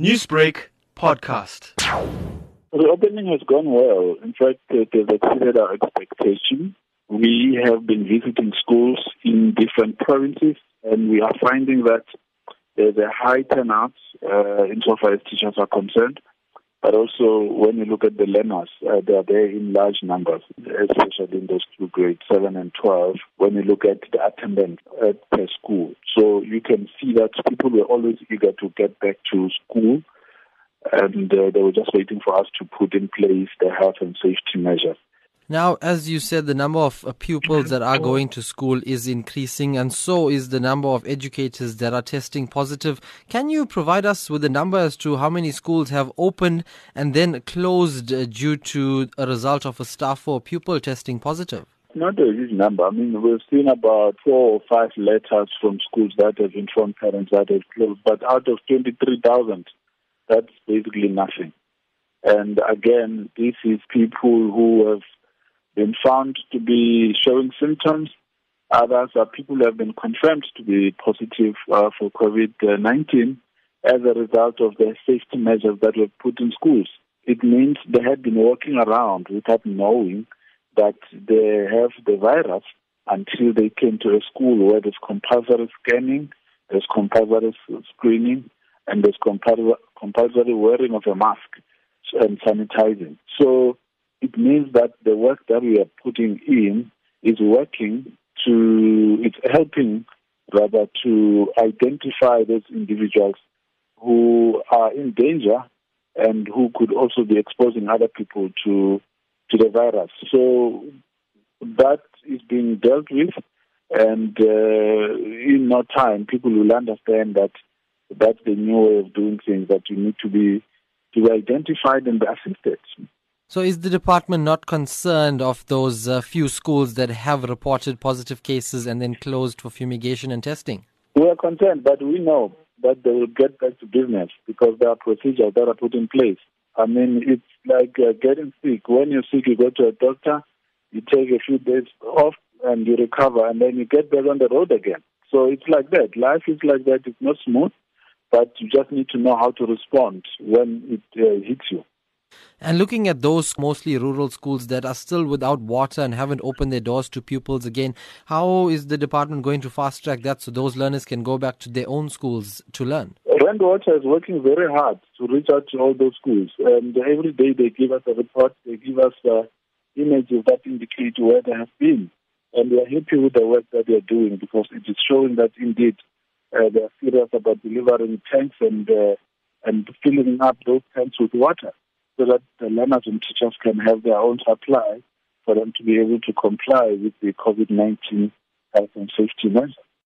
Newsbreak podcast. The opening has gone well. In fact, it has exceeded our expectation. We have been visiting schools in different provinces, and we are finding that there's a high turnout uh, insofar as teachers are concerned. But also, when you look at the learners, uh, they are there in large numbers, especially in those two grades, 7 and 12, when you look at the attendance at per school. So you can see that people were always eager to get back to school, and uh, they were just waiting for us to put in place the health and safety measures. Now, as you said, the number of uh, pupils that are going to school is increasing, and so is the number of educators that are testing positive. Can you provide us with a number as to how many schools have opened and then closed uh, due to a result of a staff or pupil testing positive? Not a huge number. I mean, we've seen about four or five letters from schools that have informed parents that they've closed, but out of 23,000, that's basically nothing. And again, this is people who have been found to be showing symptoms. Others are people who have been confirmed to be positive uh, for COVID-19 as a result of the safety measures that were put in schools. It means they had been walking around without knowing that they have the virus until they came to a school where there's compulsory scanning, there's compulsory screening, and there's compulsory wearing of a mask and sanitizing. So it means that the work that we are putting in is working to, it's helping rather to identify those individuals who are in danger and who could also be exposing other people to to the virus. So that is being dealt with, and uh, in no time, people will understand that that's the new way of doing things. That you need to be to be identified and assisted. So, is the department not concerned of those uh, few schools that have reported positive cases and then closed for fumigation and testing? We are concerned, but we know that they will get back to business because there are procedures that are put in place. I mean, it's like uh, getting sick. When you're sick, you go to a doctor, you take a few days off, and you recover, and then you get back on the road again. So it's like that. Life is like that. It's not smooth, but you just need to know how to respond when it uh, hits you. And looking at those mostly rural schools that are still without water and haven't opened their doors to pupils again, how is the department going to fast track that so those learners can go back to their own schools to learn? Rand Water is working very hard to reach out to all those schools. And every day they give us a report, they give us uh, images that indicate where they have been. And we are happy with the work that they are doing because it is showing that indeed uh, they are serious about delivering tanks and uh, and filling up those tanks with water so that the learners and teachers can have their own supply for them to be able to comply with the COVID 19 health and safety measures.